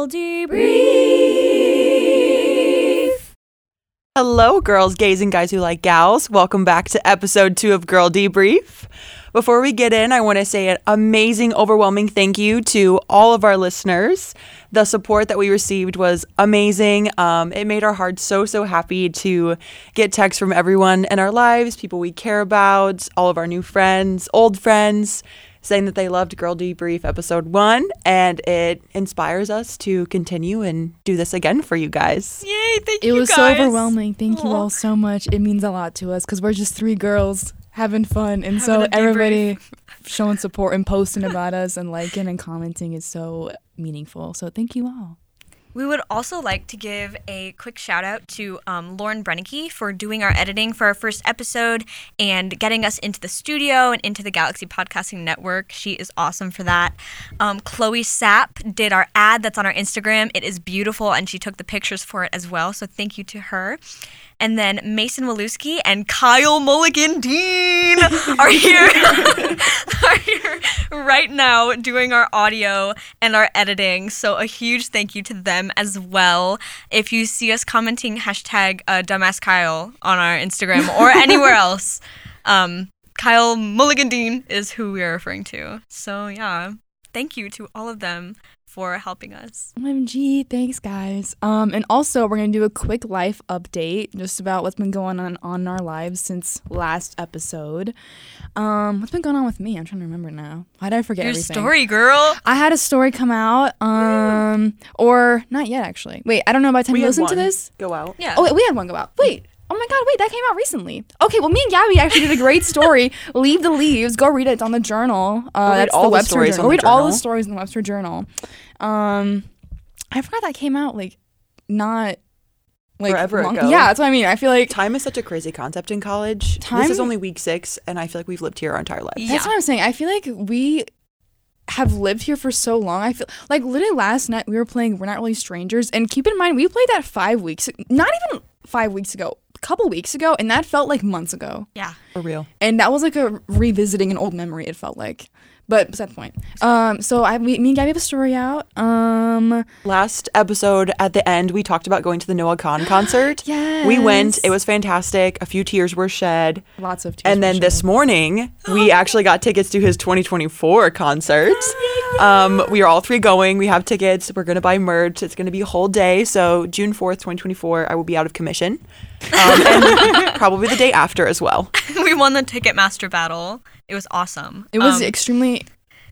Girl Debrief. Hello, girls, gays, and guys who like gals. Welcome back to episode two of Girl Debrief. Before we get in, I want to say an amazing, overwhelming thank you to all of our listeners. The support that we received was amazing. Um, it made our hearts so, so happy to get texts from everyone in our lives, people we care about, all of our new friends, old friends, saying that they loved Girl Debrief episode one, and it inspires us to continue and do this again for you guys. Yay, thank It you It was guys. so overwhelming. Thank you all so much. It means a lot to us because we're just three girls having fun, and so Having a debrief. everybody showing support and posting about us and liking and commenting is so meaningful. So thank you all. We would also like to give a quick shout out to um, Lauren Brennicky for doing our editing for our first episode and getting us into the studio and into the Galaxy Podcasting Network. She is awesome for that. Um, Chloe Sapp did our ad that's on our Instagram. It is beautiful and she took the pictures for it as well. So thank you to her. And then Mason Walewski and Kyle Mulligan Dean are here, are here right now doing our audio and our editing. So a huge thank you to them as well. If you see us commenting hashtag uh, dumbass Kyle on our Instagram or anywhere else, um, Kyle Mulligan Dean is who we are referring to. So yeah, thank you to all of them for helping us. OMG, thanks guys. Um, and also we're gonna do a quick life update just about what's been going on on our lives since last episode. Um, what's been going on with me? I'm trying to remember now. Why did I forget Your everything? story, girl. I had a story come out, um, or not yet actually. Wait, I don't know by the time We you had listen to this. Go out. Yeah. Oh, wait, we had one go out. Wait. Oh my god, wait, that came out recently. Okay, well, me and Gabby actually did a great story. Leave the Leaves. Go read it. It's on the journal. Uh, read that's all the Webster stories journal. on Go the read all the stories in the Webster Journal. Um, I forgot that came out like not like Forever long- ago. Yeah, that's what I mean. I feel like Time is such a crazy concept in college. Time- This is only week six, and I feel like we've lived here our entire lives. Yeah. That's what I'm saying. I feel like we have lived here for so long. I feel like literally last night we were playing We're Not Really Strangers, and keep in mind we played that five weeks, not even five weeks ago, couple weeks ago, and that felt like months ago. Yeah. For real. And that was like a revisiting an old memory. It felt like, but beside the point. Um, so I, we, me and Gabby have a story out. Um, Last episode at the end, we talked about going to the Noah Kahan concert. yes, We went. It was fantastic. A few tears were shed. lots of. tears And were then this shed. morning, we actually got tickets to his 2024 concert. Um, we are all three going. We have tickets. We're going to buy merch. It's going to be a whole day. So, June 4th, 2024, I will be out of commission. Um, and probably the day after as well. we won the Ticketmaster battle. It was awesome. it was Um, extremely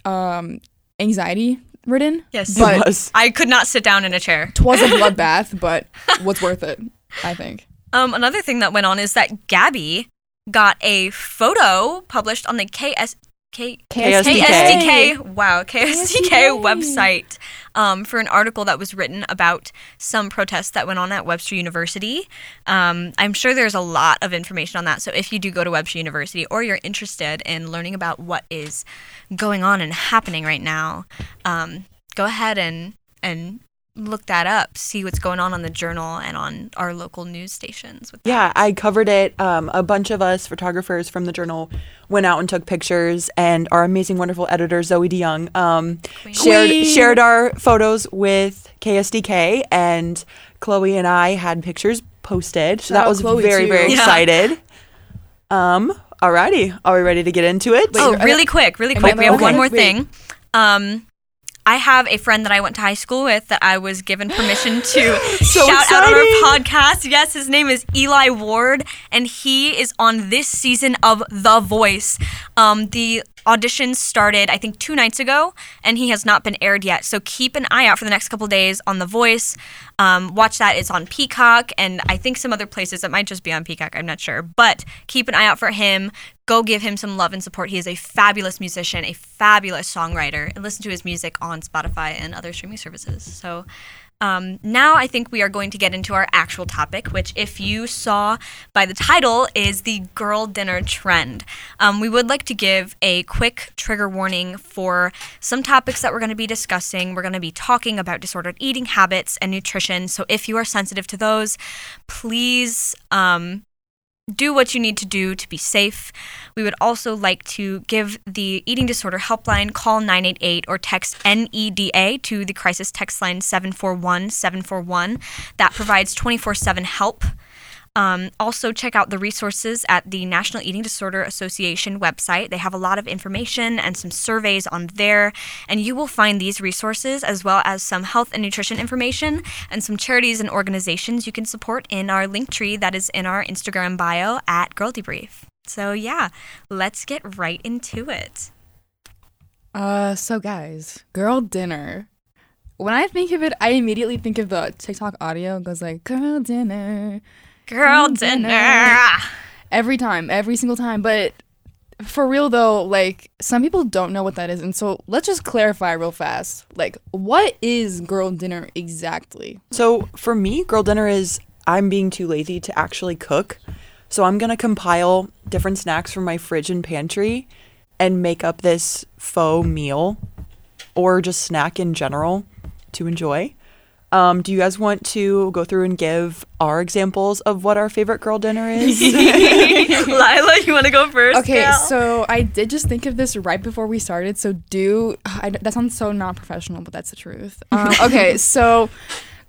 um, anxiety ridden. Yes. It was. I could not sit down in a chair. it was a bloodbath, but was worth it. I think. Um, another thing that went on is that Gabby got a photo published on the KS, K, KSDK. KSDK, wow, KSDK KSDK. website um, for an article that was written about some protests that went on at Webster University. Um, I'm sure there's a lot of information on that. So if you do go to Webster University or you're interested in learning about what is going on and happening right now, um, go ahead and and look that up, see what's going on on the journal and on our local news stations. With Yeah, I covered it. Um, a bunch of us photographers from the journal went out and took pictures, and our amazing, wonderful editor Zoe DeYoung um, shared Queen. shared our photos with KSDK, and Chloe and I had pictures posted. So Shout that was Chloe, very, too. very Yeah. excited. Um, alrighty, are we ready to get into it? Oh, Wait, really quick, really quick. We have okay? one more Wait. thing. Um, I have a friend that I went to high school with that I was given permission to So shout out on our podcast. Yes, his name is Eli Ward, and he is on this season of The Voice. Um, the auditions started, I think, two nights ago, and he has not been aired yet. So keep an eye out for the next couple days on The Voice. Um, watch that. It's on Peacock, and I think some other places. It might just be on Peacock. I'm not sure. But keep an eye out for him. Go give him some love and support. He is a fabulous musician, a fabulous songwriter, and listen to his music on Spotify and other streaming services. So um, now I think we are going to get into our actual topic, which, if you saw by the title, is the girl dinner trend. Um, we would like to give a quick trigger warning for some topics that we're going to be discussing. We're going to be talking about disordered eating habits and nutrition. So if you are sensitive to those, please. Um, do what you need to do to be safe. We would also like to give the eating disorder helpline call 988 or text NEDA to the crisis text line 741 741. That provides 24 7 help. Um, also, check out the resources at the National Eating Disorder Association website. They have a lot of information and some surveys on there, and you will find these resources as well as some health and nutrition information and some charities and organizations you can support in our link tree that is in our Instagram bio at Girl Debrief. So, yeah, let's get right into it. Uh, so guys, girl dinner. When I think of it, I immediately think of the TikTok audio. It goes like girl dinner Girl Girl dinner. dinner. every time, every single time. But for real though, like some people don't know what that is, and so let's just clarify real fast. Like, what is girl dinner exactly? So for me, girl dinner is I'm being too lazy to actually cook. So I'm going to compile different snacks from my fridge and pantry and make up this faux meal or just snack in general to enjoy. Um, do you guys want to go through and give our examples of what our favorite girl dinner is? Layla, you want to go first? Okay, gal? so I did just think of this right before we started. So do I, that sounds so not professional, but that's the truth. Um, okay, so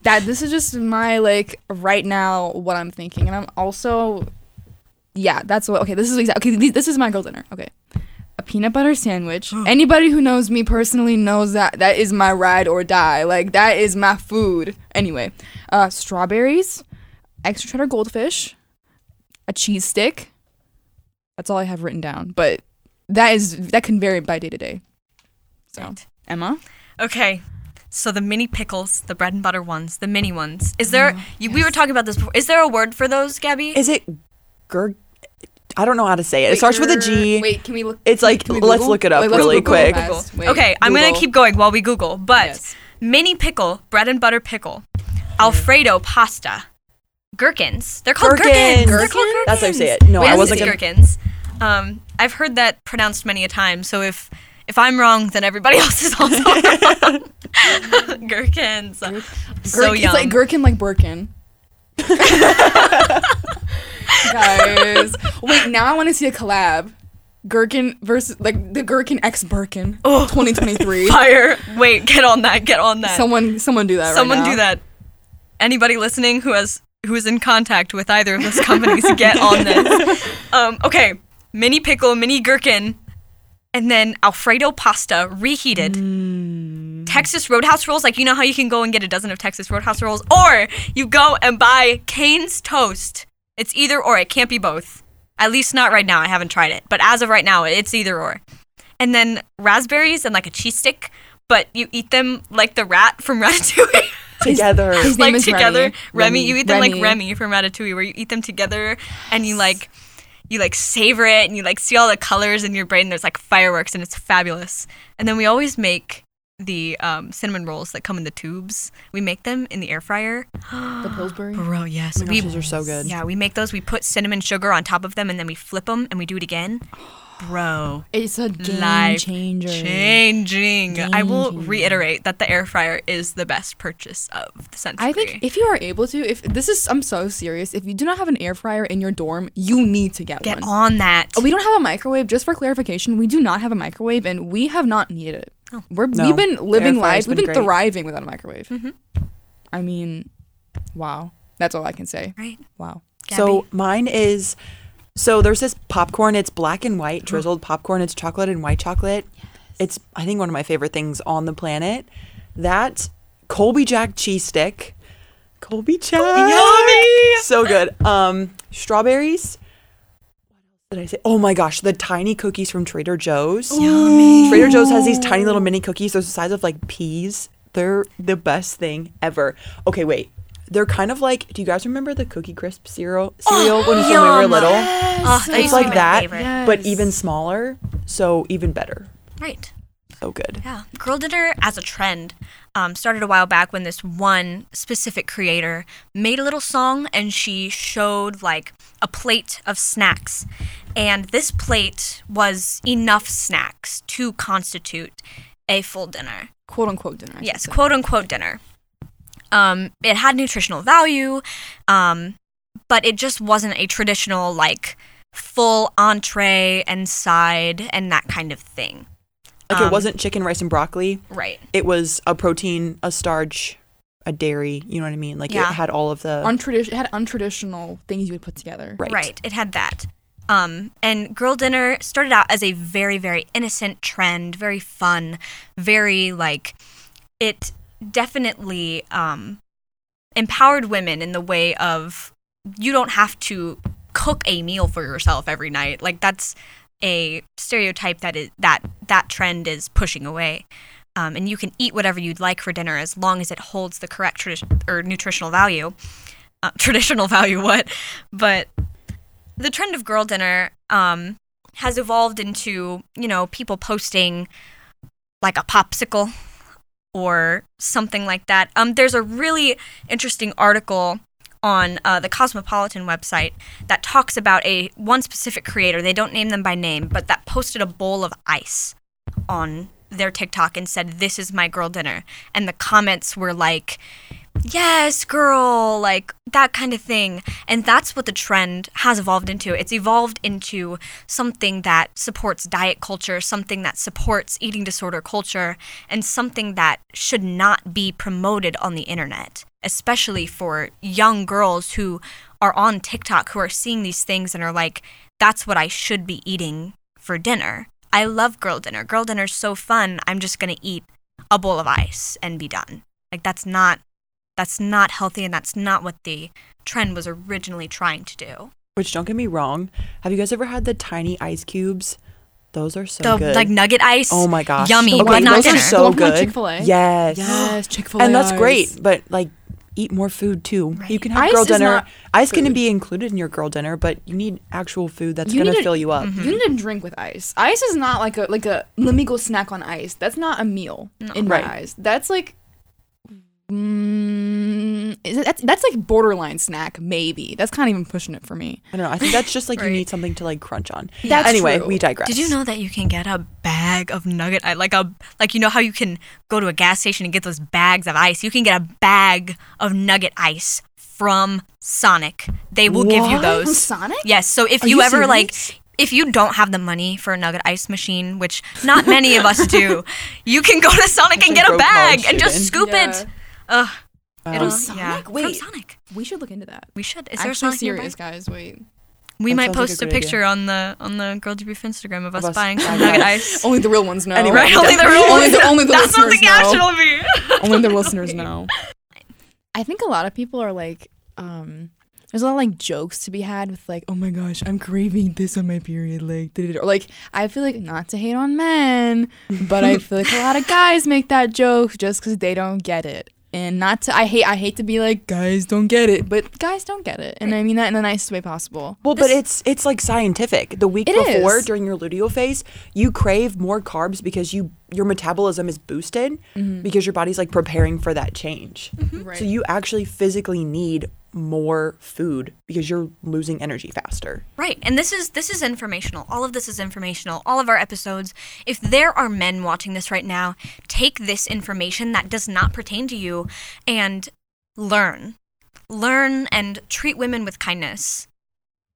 that this is just my like right now what I'm thinking, and I'm also yeah, that's what. Okay, this is exactly okay. This is my girl dinner. Okay, a peanut butter sandwich. Anybody who knows me personally knows that that is my ride or die. Like that is my food. Anyway, uh, strawberries, extra cheddar goldfish, a cheese stick. That's all I have written down, but that is that can vary by day to day. So Right. Emma, Okay. So the mini pickles, the bread and butter ones, the mini ones. Is there? you, We were talking about this before. Is there a word for those, Gabby? is it gur? I don't know how to say it. It starts with a G. Wait, can we look? It's like let's look it up Wait, really Google quick. fast. Wait, okay, I'm gonna keep going while we Google. But Yes. mini pickle, bread and butter pickle, Alfredo pasta, gherkins. They're called gherkins. Gherkins. They're called gherkins. That's how you say it. No, Wait, I wasn't gonna. gherkins. Um, I've heard that pronounced many a time. So if if I'm wrong, then everybody else is also wrong. gherkins. so Gherkin- yum. It's like gherkin like Birkin. Guys, wait. Now I want to see a collab. Gherkin versus like the Gherkin X Birkin, Oh. 2023. Fire! Wait, get on that. Get on that. Someone, someone do that. Someone right now. do that. Anybody listening who has who is in contact with either of those companies, get on this. Um, okay, mini pickle, mini gherkin, and then Alfredo pasta reheated. Mm. Texas Roadhouse rolls, like you know how you can go and get a dozen of Texas Roadhouse rolls, or you go and buy Cane's toast. It's either or. It can't be both. At least not right now. I haven't tried it, but as of right now, it's either or. And then raspberries and like a cheese stick, but you eat them like the rat from Ratatouille. together. His name like is together. Remy. Remy, Remy. you eat them like Remy. Remy from Ratatouille, where you eat them together and you like you like savor it and you like see all the colors in your brain. There's like fireworks and it's fabulous. And then we always make the um, cinnamon rolls that come in the tubes. We make them in the air fryer. the Pillsbury. Bro, yes. Oh my we those are so good. yeah, we make those. We put cinnamon sugar on top of them and then we flip them and we do it again. Bro, It's a game Life changer. changing. I will changer. reiterate that the air fryer is the best purchase of the century. I think if you are able to, if this is, I'm so serious. If you do not have an air fryer in your dorm, you need to get, get one. on that. We don't have a microwave. Just for clarification, we do not have a microwave, and we have not needed it. We're No. we've been living Air fryer's lives. We've been been great. thriving without a microwave. I mean, wow. That's all I can say. right. Wow. So mine is so there's this popcorn. It's black and white drizzled popcorn. It's chocolate and white chocolate. It's I think one of my favorite things on the planet. That Colby Jack cheese stick. Colby Jack. Yummy! So good. Um strawberries. What else did I say? Oh my gosh, the tiny cookies from Trader Joe's. Yummy. Trader Joe's has these tiny little mini cookies. They're the size of like peas. They're the best thing ever. Okay, wait. They're kind of like. Do you guys remember the Cookie Crisp cereal cereal when, when we were yum. little? Oh, that It's used to be like that, favorite. but Yes. even smaller. So even better. Right. So good. Yeah. Girl dinner as a trend um, started a while back when this one specific creator made a little song and she showed like a plate of snacks. And this plate was enough snacks to constitute a full dinner. Quote unquote dinner. Yes, quote unquote dinner. Um, it had nutritional value, um, but it just wasn't a traditional like full entree and side and that kind of thing. Like Um, it wasn't chicken, rice, and broccoli. Right. It was a protein, a starch, a dairy. You know what I mean? Like Yeah. it had all of the Untraditional it had untraditional things you would put together. right. Right. It had that. Um, and Girl Dinner started out as a very, very innocent trend, very fun, very like it definitely um, empowered women in the way of you don't have to cook a meal for yourself every night. Like that's a stereotype that is that that trend is pushing away. Um, and you can eat whatever you'd like for dinner as long as it holds the correct tradi- or nutritional value. Uh, traditional value, what? But the trend of girl dinner um, has evolved into you know people posting like a popsicle or something like that. Um, there's a really interesting article on uh, the Cosmopolitan website that talks about a one specific creator. They don't name them by name, but that posted a bowl of ice on their TikTok and said, "This is my girl dinner," and the comments were like yes, girl, like that kind of thing. And that's what the trend has evolved into. It's evolved into something that supports diet culture, something that supports eating disorder culture, and something that should not be promoted on the internet, especially for young girls who are on TikTok who are seeing these things and are like, that's what I should be eating for dinner. I love girl dinner. Girl dinner's so fun. I'm just going to eat a bowl of ice and be done. Like that's not that's not healthy and that's not what the trend was originally trying to do. Which don't get me wrong. Have you guys ever had the tiny ice cubes? Those are so the good. like nugget ice. oh my gosh. Yummy, Okay, but not those dinner. are so The good. Chick-fil-A? Yes. Yes, Chick-fil-A And that's ice. great, but like eat more food too. You can have Ice girl dinner. not Ice can be included in your girl dinner, but you need actual food that's You gonna fill you up. Mm-hmm. You need to drink with ice. Ice is not like a like a let me go snack on ice. That's not a meal in Right. my eyes. That's like mm, it, that's that's like borderline snack maybe. That's kind of even pushing it for me. I don't know. I think that's just like you need something to like crunch on. That's anyway, true. we digress. Did you know that you can get a bag of nugget ice? Like a like you know how you can go to a gas station and get those bags of ice? You can get a bag of nugget ice from Sonic. They will give you What? From those. Sonic? Yes. So if you, you ever like if you don't have the money for a nugget ice machine, which not many of us do, you can go to Sonic and get a broke bag and just scoop Yeah. it. Ugh. It'll, Sonic? Yeah, from Wait. Sonic. We should look into that. We should. Is there a Actually Sonic nearby? serious, guys. Wait. We That might sounds like a post a, good idea. picture on the on the Girl Debrief Instagram of us, us buying some buying nugget ice. ice. Only the real ones know. Anyway. Right, only the Only real the- ones. only the That's what the listeners caption know. will be. Only the listeners know. I think a lot of people are like, um, there's a lot of like jokes to be had with like, oh my gosh, I'm craving this on my period, like, da-da-da. or like I feel like not to hate on men, but I feel like a lot of guys make that joke just because they don't get it. And not to, I hate, I hate to be like, guys don't get it, but guys don't get it, and I mean that in the nicest way possible. Well, but it's it's like scientific. The week before, is. during your luteal phase, you crave more carbs because you your metabolism is boosted mm-hmm. because your body's like preparing for that change. Mm-hmm. Right. So you actually physically need more food because you're losing energy faster. Right. And this is this is informational. All of this is informational. All of our episodes. If there are men watching this right now, take this information that does not pertain to you and learn. Learn and treat women with kindness.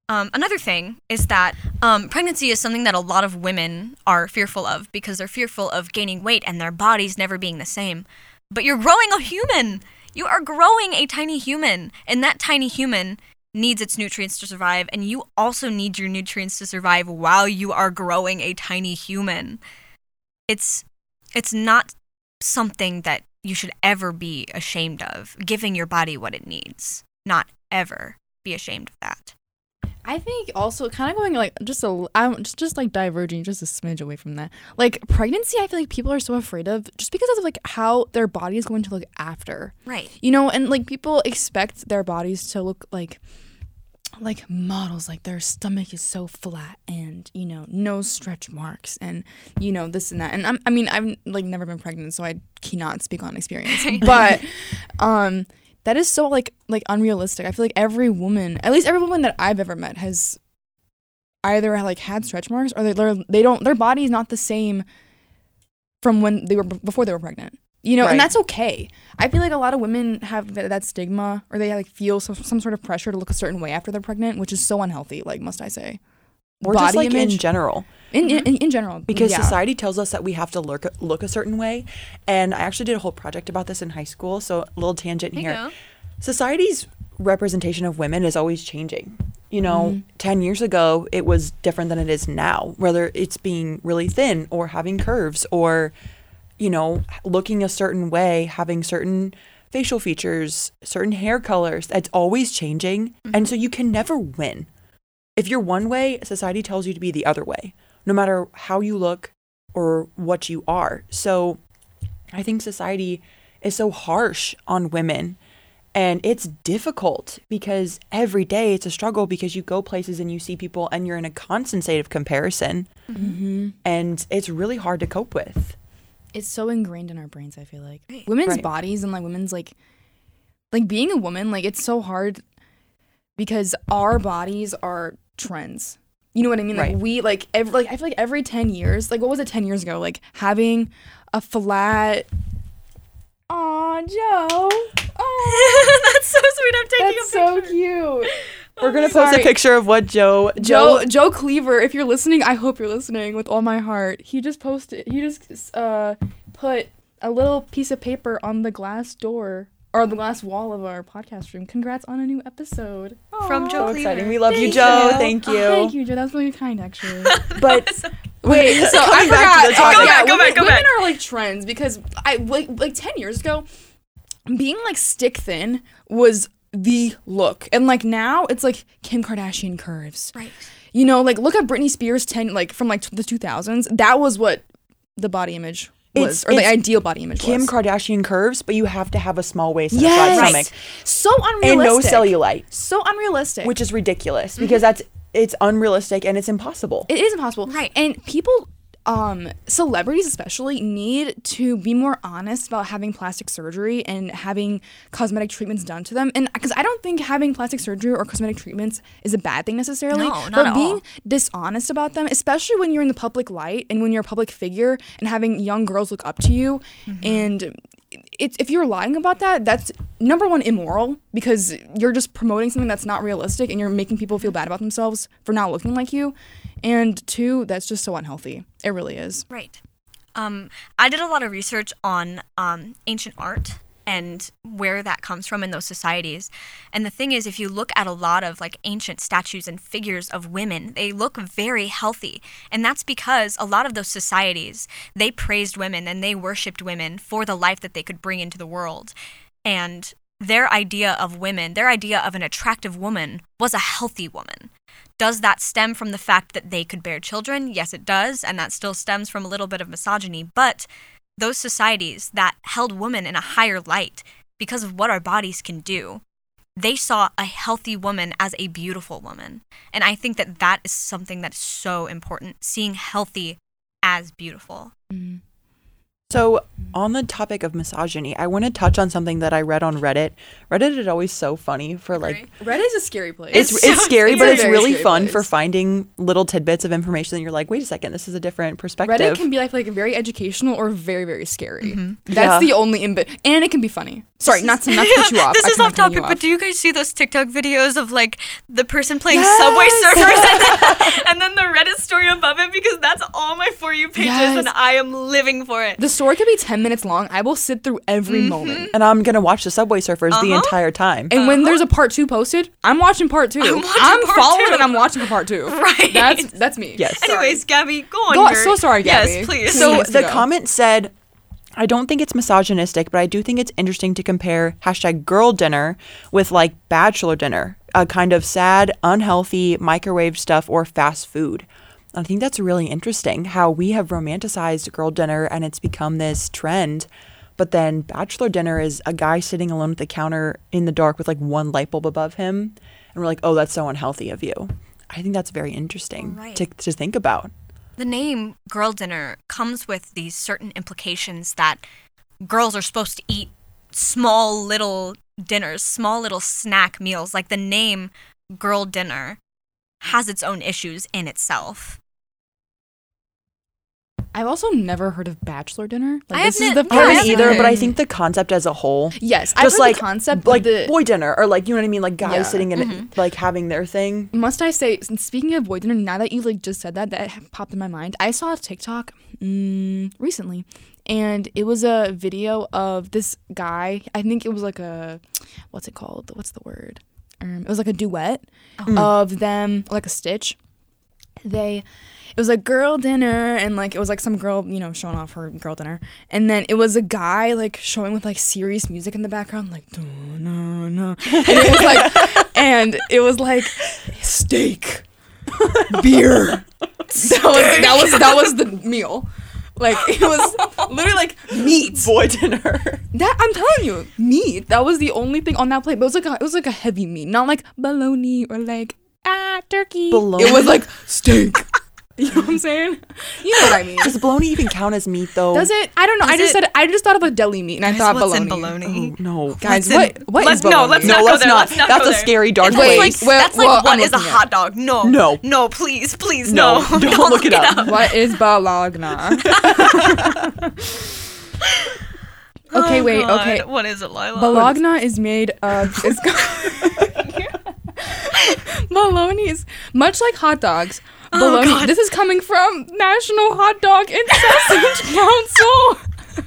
Um, another thing is that um, pregnancy is something that a lot of women are fearful of because they're fearful of gaining weight and their bodies never being the same. But you're growing a human. You are growing a tiny human, and that tiny human needs its nutrients to survive, and you also need your nutrients to survive while you are growing a tiny human. It's it's not something that you should ever be ashamed of. Giving your body what it needs, not ever be ashamed of that. I think also kind of going like just a I'm just just like diverging just a smidge away from that. Like pregnancy, I feel like people are so afraid of just because of like how their body is going to look after. Right. You know, and like people expect their bodies to look like like models like their stomach is so flat and you know no stretch marks and you know this and that and I'm, i mean i've like never been pregnant so i cannot speak on experience but um that is so like like unrealistic i feel like every woman at least every woman that i've ever met has either like had stretch marks or they they're, they don't their body is not the same from when they were before they were pregnant You know, Right. and that's okay. I feel like a lot of women have that, that stigma or they like feel some, some sort of pressure to look a certain way after they're pregnant, which is so unhealthy, like must I say. or just like in general. In, in, in general. because yeah. society tells us that we have to look look a certain way. And i actually did a whole project about this in high school. So a little tangent here. go. society's representation of women is always changing. You know Mm-hmm. 10 years ago it was different than it is now whether it's being really thin or having curves or you know looking a certain way having certain facial features certain hair colors. That's always changing. And so you can never win. If you're one way, society tells you to be the other way, no matter how you look or what you are. So I think society is so harsh on women. And it's difficult because every day it's a struggle because you go places and you see people and you're in a constant state of comparison. Mm-hmm. And it's really hard to cope with. it's so ingrained in our brains i feel like women's Right. bodies and like women's like like being a woman like it's so hard because our bodies are trends you know what i mean like Right. we like every like i feel like every 10 years like what was it 10 years ago like having a flat Aw, Joe. Oh, That's so sweet. I'm taking that's a picture. so cute. We're going to post Sorry. a picture of what Joe Joe Joe Joe Cleaver, if you're listening, I hope you're listening with all my heart. He just posted he just uh put a little piece of paper on the glass door or the glass wall of our podcast room. Congrats on a new episode. From Joe so Cleaver. exciting. We love you, Thank Joe. you. Thank you. Oh, thank you, Joe. That's really kind actually. But Wait, so I Coming forgot. back to the topic. Go yeah, back, go women, back, go women back. are like trends because I like like ten years ago, being like stick thin was the look, and like now it's like Kim Kardashian curves. Right. You know, like look at Britney Spears ten like from like t- the two thousands. That was what the body image was, It's- or the ideal body image Kim was. Kardashian curves, but you have to have a small waist and a yes, flat stomach. so unrealistic. And no unrealistic. cellulite. So unrealistic. which is ridiculous mm-hmm. because that's it's unrealistic and it's impossible. It is impossible. Right. And people um celebrities especially need to be more honest about having plastic surgery and having cosmetic treatments done to them. And because I don't think having plastic surgery or cosmetic treatments is a bad thing necessarily. No, but being all. dishonest about them, especially when you're in the public light and when you're a public figure and having young girls look up to you Mm-hmm. and it's if you're lying about that, that's number one immoral because you're just promoting something that's not realistic and you're making people feel bad about themselves for not looking like you. And two, that's just so unhealthy. It really is. Right. Um, I did a lot of research on um, ancient art and where that comes from in those societies. And the thing is, if you look at a lot of like ancient statues and figures of women, they look very healthy. And that's because a lot of those societies, they praised women and they worshiped women for the life that they could bring into the world. And their idea of women, their idea of an attractive woman was a healthy woman. Does that stem from the fact that they could bear children? Yes, it does. And that still stems from a little bit of misogyny. But those societies that held women in a higher light because of what our bodies can do, they saw a healthy woman as a beautiful woman. And I think that that is something that is so important seeing healthy as beautiful. Mm-hmm. So, on the topic of misogyny, I want to touch on something that I read on Reddit. Reddit is always so funny for like Reddit is a scary place. it's It's it's, so scary, but it's really fun place. for finding little tidbits of information that you're like, wait a second, this is a different perspective. Reddit can be like like very educational or very very scary. Mm-hmm. That's Yeah. the only in bit, and it can be funny. Sorry, not to not to cut you off. This I is off cut you topic, but do you guys see those TikTok videos of like the person playing Yes! Subway Surfers and then the Reddit story above it? Because that's all my For You pages Yes. and I am living for it. the story could be ten minutes long. I will sit through every moment. and I'm gonna watch the Subway Surfers the Uh-huh. entire time. And when there's a part two posted, I'm watching part 2 I'm watching part following two. and I'm watching part two. Right. That's that's me. Yes. Anyways, Gabby, go on. Go- your- so sorry, Gabby. Yes, please. So- So needs to the go. comment said, I don't think it's misogynistic, but I do think it's interesting to compare hashtag girl dinner with like bachelor dinner, a kind of sad, unhealthy microwave stuff or fast food. I think that's really interesting how we have romanticized girl dinner and it's become this trend. But then bachelor dinner is a guy sitting alone at the counter in the dark with like one light bulb above him. And we're like, oh, that's so unhealthy of you. I think that's very interesting Right. to, to think about. the name girl dinner comes with these certain implications that girls are supposed to eat small little dinners, small little snack meals. Like the name girl dinner has its own issues in itself. I've also never heard of bachelor dinner. Like, I this is the yeah, I first haven't either, but I think the concept as a whole. yes, I've Just like the concept, like the, boy dinner, or like you know what I mean, like guys Yeah. sitting in like having their thing. Must I say, speaking of boy dinner, now that you like just said that, that popped in my mind. I saw a TikTok mm, recently, and it was a video of this guy. I think it was like a, what's it called? What's the word? Um, it was like a duet of them, like a stitch. They, it was a girl dinner, and like it was like some girl, you know, showing off her girl dinner, and then it was a guy like showing with like serious music in the background, like no no, and it was like, and it was like steak, beer. That was that was that was the meal. Like it was literally like meat. Boy dinner. That I'm telling you, meat. That was the only thing on that plate. But it was like a, it was like a heavy meat, not like bologna or like ah turkey. Bologna? It was like steak. you know what I'm saying? You know what I mean? Does bologna even count as meat though? Does it? I don't know. I just it- said I just thought of a deli meat and I Guys, thought what's bologna. in bologna? Oh, no. Guys, in- what what let's- is no, let's no, not go let's there, not. let's not That's a there. scary dark Wait, place. like, well- that's well, like what I'm is a hot at- dog? No, No. no, please, please, No, no, don't look it up. What is bologna? okay, Oh, wait. God, Okay, What is it, Layla? bologna is made of. Is bologna is much like hot dogs. Oh, Bologna. God. this is coming from National Hot Dog and Sausage Council.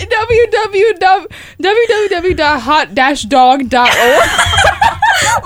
www.hot-dog.org.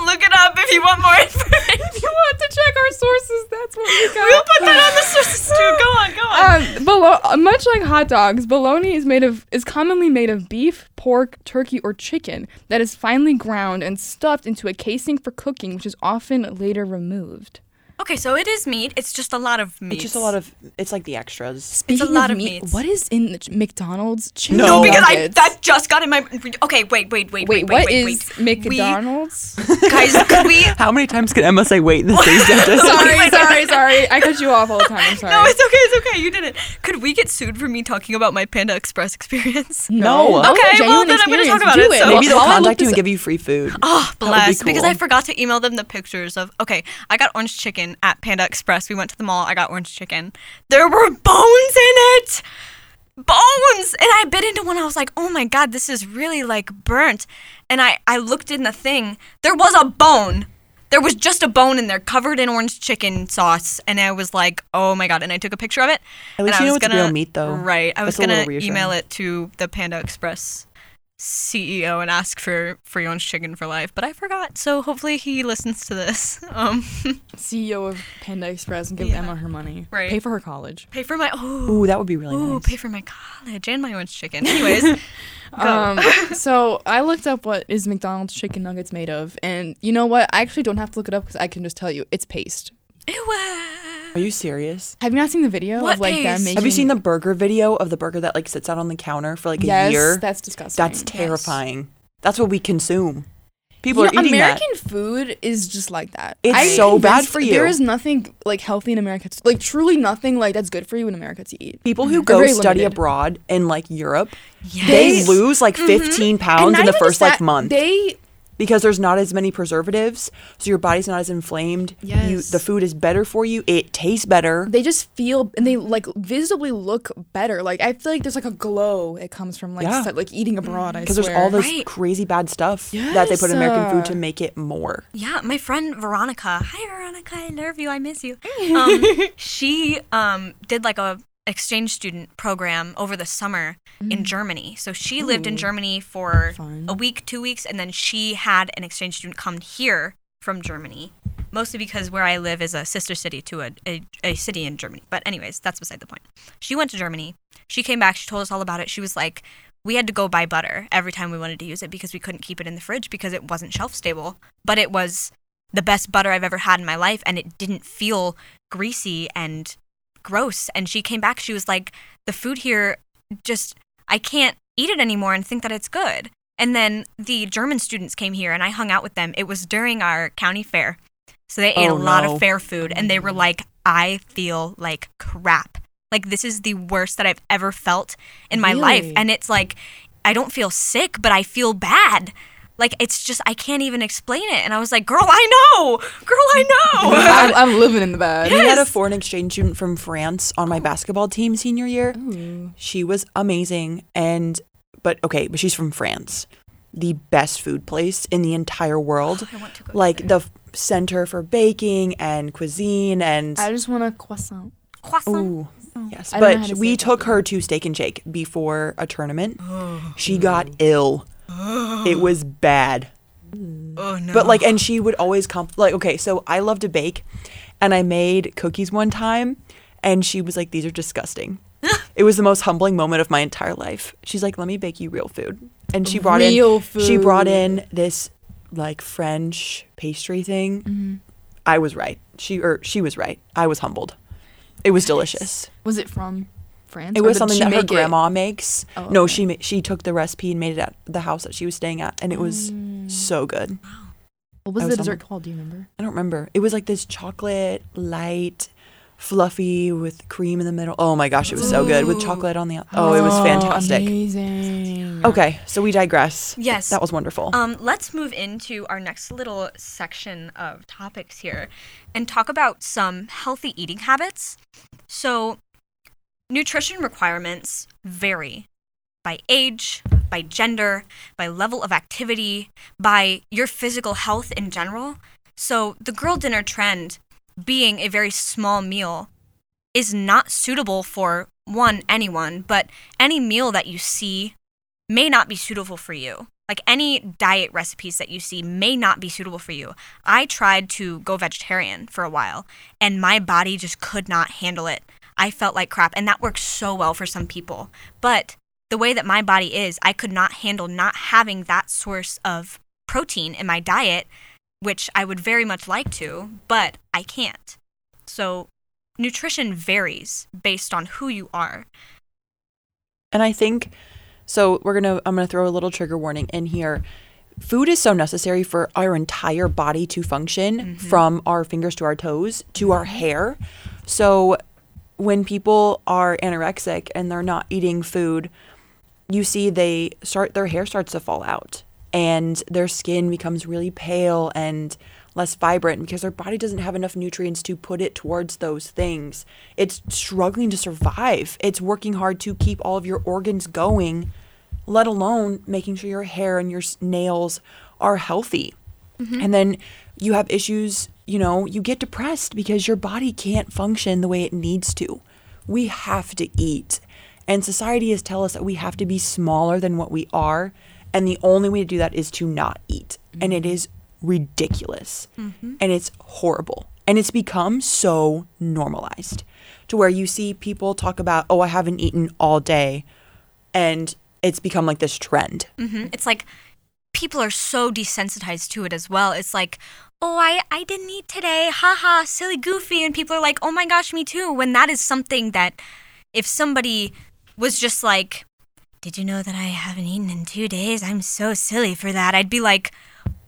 Look it up if you want more information. if you want to check our sources, that's what we got. We'll put that on the sources too. Go on, go on. Um, bolo- much like hot dogs, bologna is made of is commonly made of beef, pork, turkey, or chicken that is finely ground and stuffed into a casing for cooking, which is often later removed. Okay, so it is meat. It's just a lot of meat. It's just a lot of. It's like the extras. Speaking a lot of of meat, meats. what is in the McDonald's chicken No. because I nuggets? that just got in my. Okay, wait, wait, wait, Wait, wait, what wait, is wait. We- McDonald's? guys, could we? How many times can Emma say wait in the same sentence? sorry, sorry, sorry. I cut you off all the time. I'm sorry. No, it's okay, it's okay. You did it. Could we get sued for me talking about my Panda Express experience? No. That Okay, well, genuine then I'm gonna talk about Do it, so- Maybe they'll While I look contact you this and give you free food. Oh, That would be bless. Because cool. I forgot to email them the pictures of. Okay, I got orange chicken at Panda Express. We went to the mall. I got orange chicken. There were bones in it. Bones, and I bit into one. I was like, "Oh my god, this is really like burnt." And I I looked in the thing. There was a bone. There was just a bone in there, covered in orange chicken sauce, and I was like, "Oh my god!" And I took a picture of it. At least and I you know it's gonna, real meat, though. Right. I was That's a little gonna email it to the Panda Express CEO and ask for free orange chicken for life, but I forgot. So hopefully he listens to this. Um, CEO of Panda Express and give Yeah. Emma her money. Right. Pay for her college. pay for my oh, Ooh, that would be really ooh, nice. pay for my college and my orange chicken. Anyways. Um, so I looked up what is McDonald's chicken nuggets made of, and you know what? I actually don't have to look it up because I can just tell you it's paste. Ew, Are you serious? Have you not seen the video What of like them making? Have you seen the burger video of the burger that like sits out on the counter for like a Yes, year? that's disgusting. That's terrifying. That's what we consume. People You are know, eating American that. food is just like that. It's I'm so bad for you. There is nothing like healthy in America. To, like truly nothing like that's good for you in America to eat. People who They're go study limited. abroad in like Europe, Yes. they lose like mm-hmm. 15 pounds in the first just like month They because there's not as many preservatives, so your body's not as inflamed. You, the food is better for you. It tastes better. they just feel and they like visibly look better. Like I feel like there's like a glow it comes from like Yeah. st- like eating abroad. I Because there's all this Right. crazy bad stuff that they put in American food to make it more. Yeah, my friend Veronica. Hi, Veronica. I love you. I miss you. Um, she um, did like a exchange student program over the summer in Germany. So she lived in Germany for Fun. a week, two weeks, and then she had an exchange student come here from Germany. Mostly because where I live is a sister city to a, a, a city in Germany. But anyways, that's beside the point. She went to Germany. She came back. She told us all about it. She was like, we had to go buy butter every time we wanted to use it because we couldn't keep it in the fridge because it wasn't shelf stable. But it was the best butter I've ever had in my life, and it didn't feel greasy and gross. And she came back, she was like, the food here just, I can't eat it anymore and think that it's good. And then the German students came here, and I hung out with them. It was during our county fair. So they ate Oh, a lot no. of fair food, and they were like, I feel like crap. Like, this is the worst that I've ever felt in my life. And it's like, I don't feel sick, but I feel bad. Like it's just I can't even explain it. And I was like, "Girl, I know. Girl, I know." I'm, I'm living in the bed. We had a foreign exchange student from France on my basketball team senior year. She was amazing and but okay, but she's from France. The best food place in the entire world. I want to go like there. the center for baking and cuisine and I just want a croissant. croissant. Ooh, oh. yes. I don't know how But to we it took her to Steak and Shake before a tournament. She got ill. It was bad. Oh no. But like, and she would always come. Like, okay, so I love to bake, and I made cookies one time, and she was like, "These are disgusting." it was the most humbling moment of my entire life. She's like, "Let me bake you real food," and she brought Real in. She brought in this like French pastry thing. Mm-hmm. I was right. She or she was right. I was humbled. It was delicious. Was it from France? It was something she that her make it? grandma makes. Oh, No, okay. she she took the recipe and made it at the house that she was staying at, and it was Mm. so good. What was I the dessert humbled. called? Do you remember? I don't remember. It was like this chocolate light, fluffy with cream in the middle. Oh my gosh, it was so good with chocolate on the. Oh, it was fantastic. Amazing. Okay, so we digress. Yes. that was wonderful. Um, let's move into our next little section of topics here and talk about some healthy eating habits. So, nutrition requirements vary by age, by gender, by level of activity, by your physical health in general. So, the girl dinner trend being a very small meal is not suitable for one, anyone, but any meal that you see may not be suitable for you. Like any diet recipes that you see may not be suitable for you. I tried to go vegetarian for a while and my body just could not handle it. I felt like crap and that works so well for some people. But the way that my body is, I could not handle not having that source of protein in my diet, which I would very much like to, but I can't. So nutrition varies based on who you are. and I think so. We're gonna. I'm gonna throw a little trigger warning in here. Food is so necessary for our entire body to function, mm-hmm. from our fingers to our toes to our mm-hmm. hair. So when people are anorexic and they're not eating food, you see they start their hair starts to fall out and their skin becomes really pale and less vibrant because their body doesn't have enough nutrients to put it towards those things. It's struggling to survive. It's working hard to keep all of your organs going, let alone making sure your hair and your nails are healthy. Mm-hmm. And then you have issues, you know, you get depressed because your body can't function the way it needs to. We have to eat. And society has tell us that we have to be smaller than what we are, and the only way to do that is to not eat. And it is ridiculous. Mm-hmm. And it's horrible. And it's become so normalized to where you see people talk about, "Oh, I haven't eaten all day." And it's become like this trend. hmm It's like people are so desensitized to it as well. It's like, oh, I, I didn't eat today. Haha, silly goofy. And people are like, oh my gosh, me too. When that is something that if somebody was just like, did you know that I haven't eaten in two days? I'm so silly for that. I'd be like,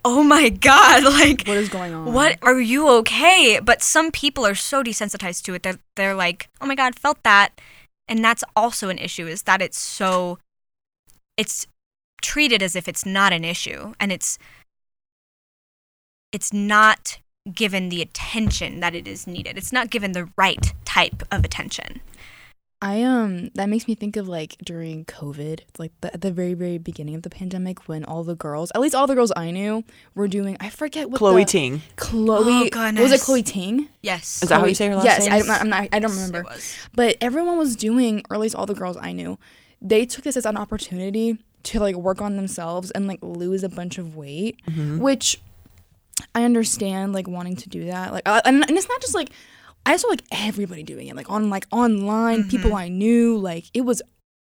oh my God, like, What is going on? what are you okay? But some people are so desensitized to it that they're like, oh my God, felt that. And that's also an issue is that it's so, it's treated as if it's not an issue and it's, it's not given the attention that it is needed. It's not given the right type of attention. I um that makes me think of like during COVID, like the, at the very very beginning of the pandemic when all the girls, at least all the girls I knew, were doing. I forget what Chloe the, Ting. Chloe. Oh, was it. Chloe Ting? Yes. Is that how you say her last yes, name? I, I'm not, I'm not. I don't Yes, it remember. was. But everyone was doing, or at least all the girls I knew, they took this as an opportunity to like work on themselves and like lose a bunch of weight, Mm-hmm. which I understand like wanting to do that. Like, uh, and, and it's not just like I saw like everybody doing it, like on like online, people I knew, like it was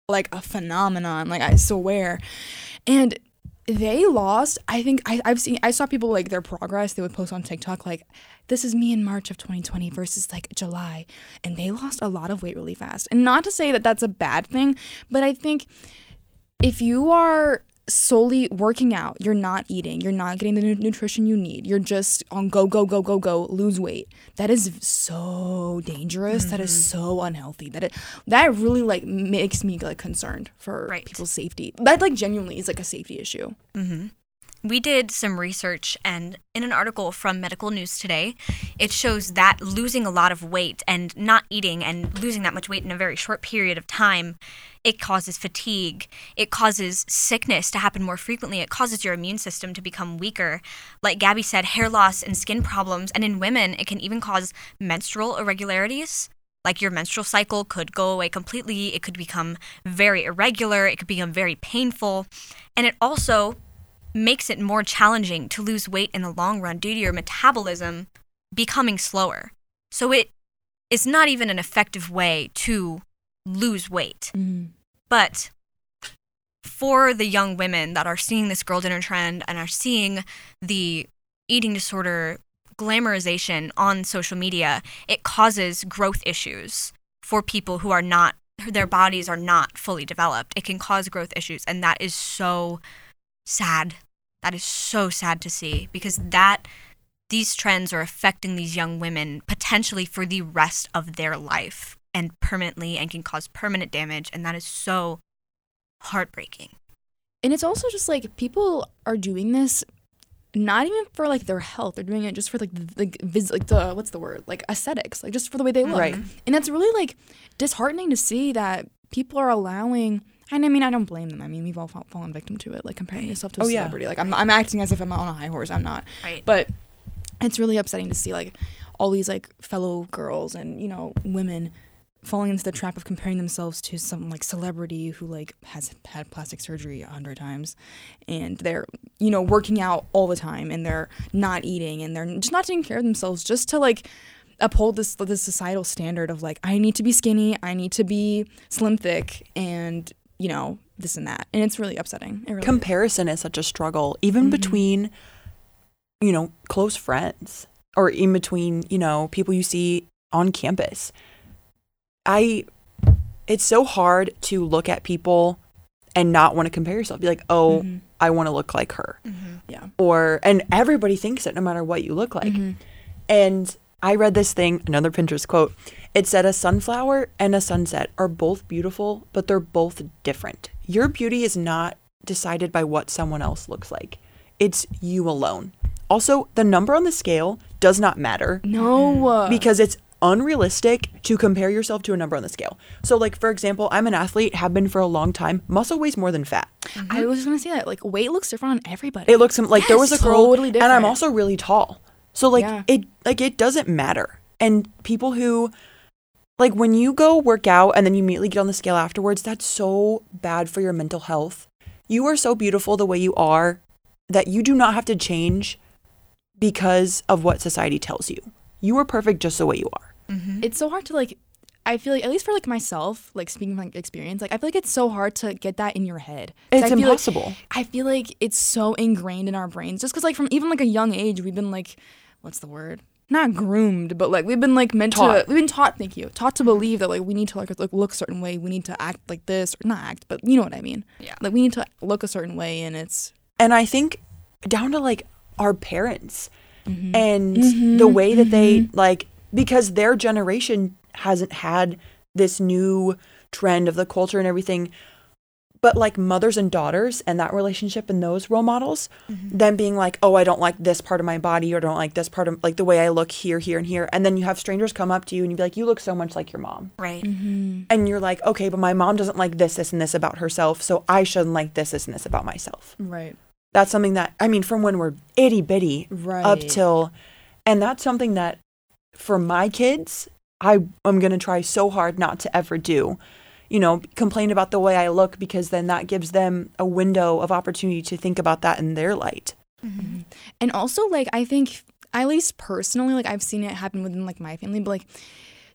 like a phenomenon. Like I swear, and they lost. I think I, I've seen. I saw people like their progress. They would post on TikTok like, "This is me in March of 2020 versus like July," and they lost a lot of weight really fast. And not to say that that's a bad thing, but I think if you are solely working out, you're not eating, you're not getting the nu- nutrition you need, you're just on go, go, go, go, go, lose weight. That is so dangerous. That is mm-hmm. so unhealthy. That it, that really like makes me like concerned for Right. people's safety. That like genuinely is like a safety issue. Mm-hmm. We did some research, and in an article from Medical News Today, it shows that losing a lot of weight and not eating and losing that much weight in a very short period of time, it causes fatigue. It causes sickness to happen more frequently. It causes your immune system to become weaker. Like Gabby said, hair loss and skin problems. And in women, it can even cause menstrual irregularities. Like your menstrual cycle could go away completely. It could become very irregular. It could become very painful. And it also makes it more challenging to lose weight in the long run due to your metabolism becoming slower. So it is not even an effective way to lose weight. Mm-hmm. But for the young women that are seeing this girl dinner trend and are seeing the eating disorder glamorization on social media, it causes growth issues for people who are not their bodies are not fully developed. It can cause growth issues and that is so sad. That is so sad to see because that these trends are affecting these young women potentially for the rest of their life and permanently and can cause permanent damage and that is so heartbreaking. And it's also just like people are doing this not even for like their health. They're doing it just for like the like, vis- like the what's the word? Like aesthetics, like just for the way they look. Right. And that's really like disheartening to see that people are allowing and I mean, I don't blame them. I mean, we've all fa- fallen victim to it, like comparing yourself to a Oh, yeah. celebrity. Like, I'm, I'm acting as if I'm on a high horse. I'm not. Right. But it's really upsetting to see like all these like fellow girls and you know women falling into the trap of comparing themselves to some like celebrity who like has had plastic surgery a hundred times and they're you know working out all the time and they're not eating and they're just not taking care of themselves just to like uphold this this societal standard of like I need to be skinny, I need to be slim thick and you know this and that. And it's really upsetting. It really comparison is such a struggle even mm-hmm. between you know close friends or in between you know people you see on campus. I it's so hard to look at people and not want to compare yourself be like oh mm-hmm. i want to look like her. Mm-hmm. Yeah. or and everybody thinks it no matter what you look like. And i read this thing another pinterest quote it said a sunflower and a sunset are both beautiful but they're both different your beauty is not decided by what someone else looks like it's you alone also the number on the scale does not matter No. because it's unrealistic to compare yourself to a number on the scale. So like for example, I'm an athlete, have been for a long time. Muscle weighs more than fat. I was just gonna say that like weight looks different on everybody. It looks like there was a Yes, girl totally and I'm also really tall. So like Yeah. it like it doesn't matter. And people who like when you go work out and then you immediately get on the scale afterwards, that's so bad for your mental health. You are so beautiful the way you are that you do not have to change because of what society tells you. You are perfect just the way you are. Mm-hmm. it's so hard to like I feel like at least for like myself, like speaking from like experience, like I feel like it's so hard to get that in your head. It's I feel like- impossible. I feel like it's so ingrained in our brains just because like from even like a young age we've been like what's the word? Not groomed but like we've been like meant Taught. to we've been taught thank you taught to believe that like we need to like, like look a certain way we need to act like this or not act but you know what I mean. Yeah. like we need to look a certain way and it's and I think down to like our parents mm-hmm. and mm-hmm. the way that they mm-hmm. like because their generation hasn't had this new trend of the culture and everything but like mothers and daughters and that relationship and those role models mm-hmm. them being like oh i don't like this part of my body or I don't like this part of like the way i look here here and here and then you have strangers come up to you and you be like you look so much like your mom Right. Mm-hmm. and you're like okay but my mom doesn't like this this and this about herself so i shouldn't like this this and this about myself right that's something that I mean from when we're itty bitty right. up till and that's something that for my kids I am going to try so hard not to ever do. You know, complain about the way I look because then that gives them a window of opportunity to think about that in their light. Mm-hmm. And also, like, I think, at least personally, like, I've seen it happen within, like, my family, but, like,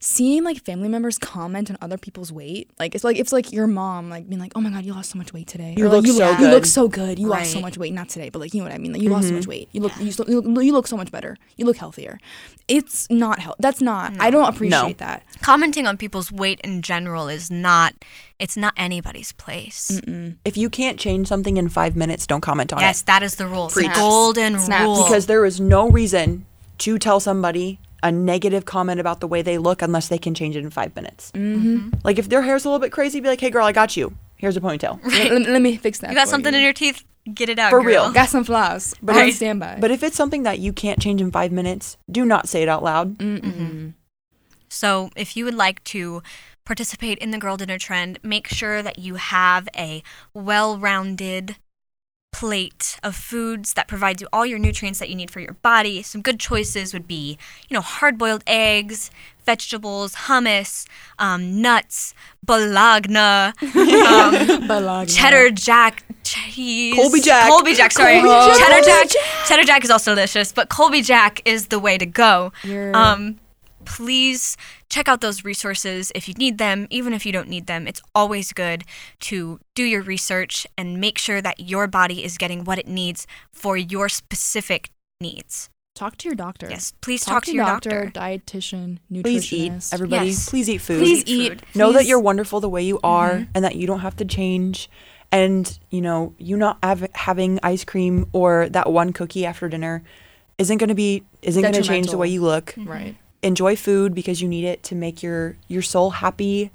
seeing, like, family members comment on other people's weight, like, it's like, it's like your mom, like, being like, oh my God, you lost so much weight today. You Or, like, look so You good. look so good. You lost so much weight. Not today, but, like, you know what I mean? Like, you lost so mm-hmm. much weight. You look, you, so- you look, you look so much better. You look healthier. It's not health. That's not, I don't appreciate that. Commenting on people's weight in general is not it's not anybody's place. If you can't change something in 5 minutes, don't comment on Yes, it. Yes, that is the rule. It's Snaps. golden Snaps. rule. Because there is no reason to tell somebody a negative comment about the way they look unless they can change it in 5 minutes. Mm-hmm. Like if their hair's a little bit crazy, be like, "Hey girl, I got you. Here's a ponytail." Let, let- let me fix that. you got for something you. in your teeth? Get it out, For girl. real. Got some flaws. But But on Right. standby. But if it's something that you can't change in five minutes, do not say it out loud. Mm-mm. So, if you would like to participate in the girl dinner trend, make sure that you have a well rounded plate of foods that provides you all your nutrients that you need for your body. Some good choices would be, you know, hard boiled eggs, vegetables, hummus, um, nuts, bologna, um, Bologna. cheddar jack cheese. Colby Jack. Colby Jack, sorry. Colby Jack. Cheddar Colby Jack. Cheddar Jack is also delicious, but Colby Jack is the way to go. You're- Um, please check out those resources if you need them. Even if you don't need them, it's always good to do your research and make sure that your body is getting what it needs for your specific needs. Talk to your doctor. Yes, please talk, to your doctor. dietitian, nutritionist. Please eat, everybody. Yes. Please eat food. Please Eat eat. food. know that you're wonderful the way you are Mm-hmm. and that you don't have to change. And, you know, you not have, having ice cream or that one cookie after dinner isn't going to be, isn't going to change the way you look. Right. Enjoy food because you need it to make your, your soul happy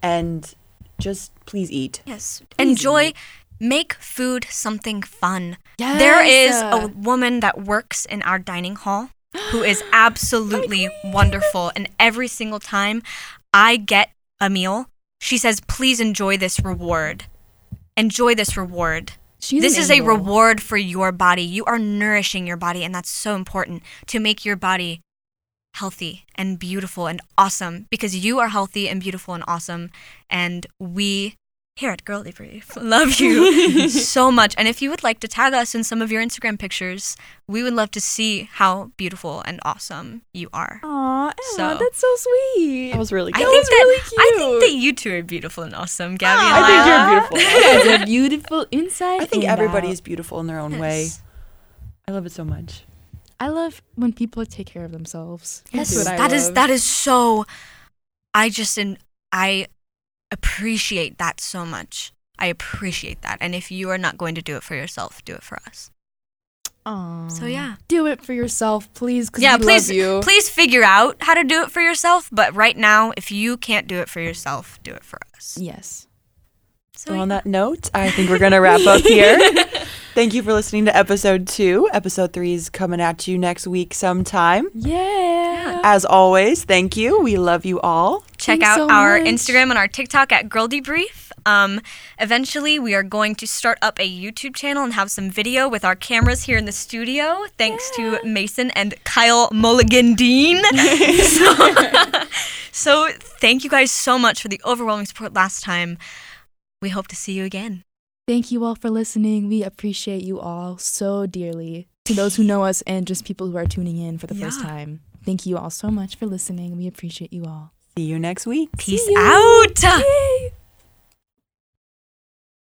and just please eat. Yes. Please Enjoy. eat. Make food something fun. Yes. There is a woman that works in our dining hall who is absolutely wonderful. And every single time I get a meal, she says, please enjoy this reward. Enjoy this reward. She's this is a reward for your body. You are nourishing your body, and that's so important to make your body healthy and beautiful and awesome because you are healthy and beautiful and awesome. And we here at Girl Debrief love you so much. And if you would like to tag us in some of your Instagram pictures, we would love to see how beautiful and awesome you are. Aw, So- that's so sweet. That was really I good. think was that really I think that you two are beautiful and awesome, Gabby. and I think you're beautiful. You guys are beautiful inside. I think everybody out. is beautiful in their own way. I love it so much. I love when people take care of themselves. Yes, That's what I that is love. that is so. I just in I appreciate that so much. I appreciate that, and if you are not going to do it for yourself, do it for us. Aw. So yeah, do it for yourself, please. Cause yeah. we Please, love you. please figure out how to do it for yourself. But right now, if you can't do it for yourself, do it for us. Yes. So So on yeah. that note, I think we're gonna wrap up here. Thank you for listening to episode two. Episode three is coming at you next week sometime. Yeah. As always, thank you. We love you all. check Thanks out so our much. Instagram and our TikTok at Girl Debrief. Um, eventually, we are going to start up a YouTube channel and have some video with our cameras here in the studio, thanks to Mason and Kyle Mulligan Dean. so, so, thank you guys so much for the overwhelming support last time. We hope to see you again. Thank you all for listening. We appreciate you all so dearly. To those who know us and just people who are tuning in for the first time, thank you all so much for listening. We appreciate you all. See you next week. Peace out. Yay!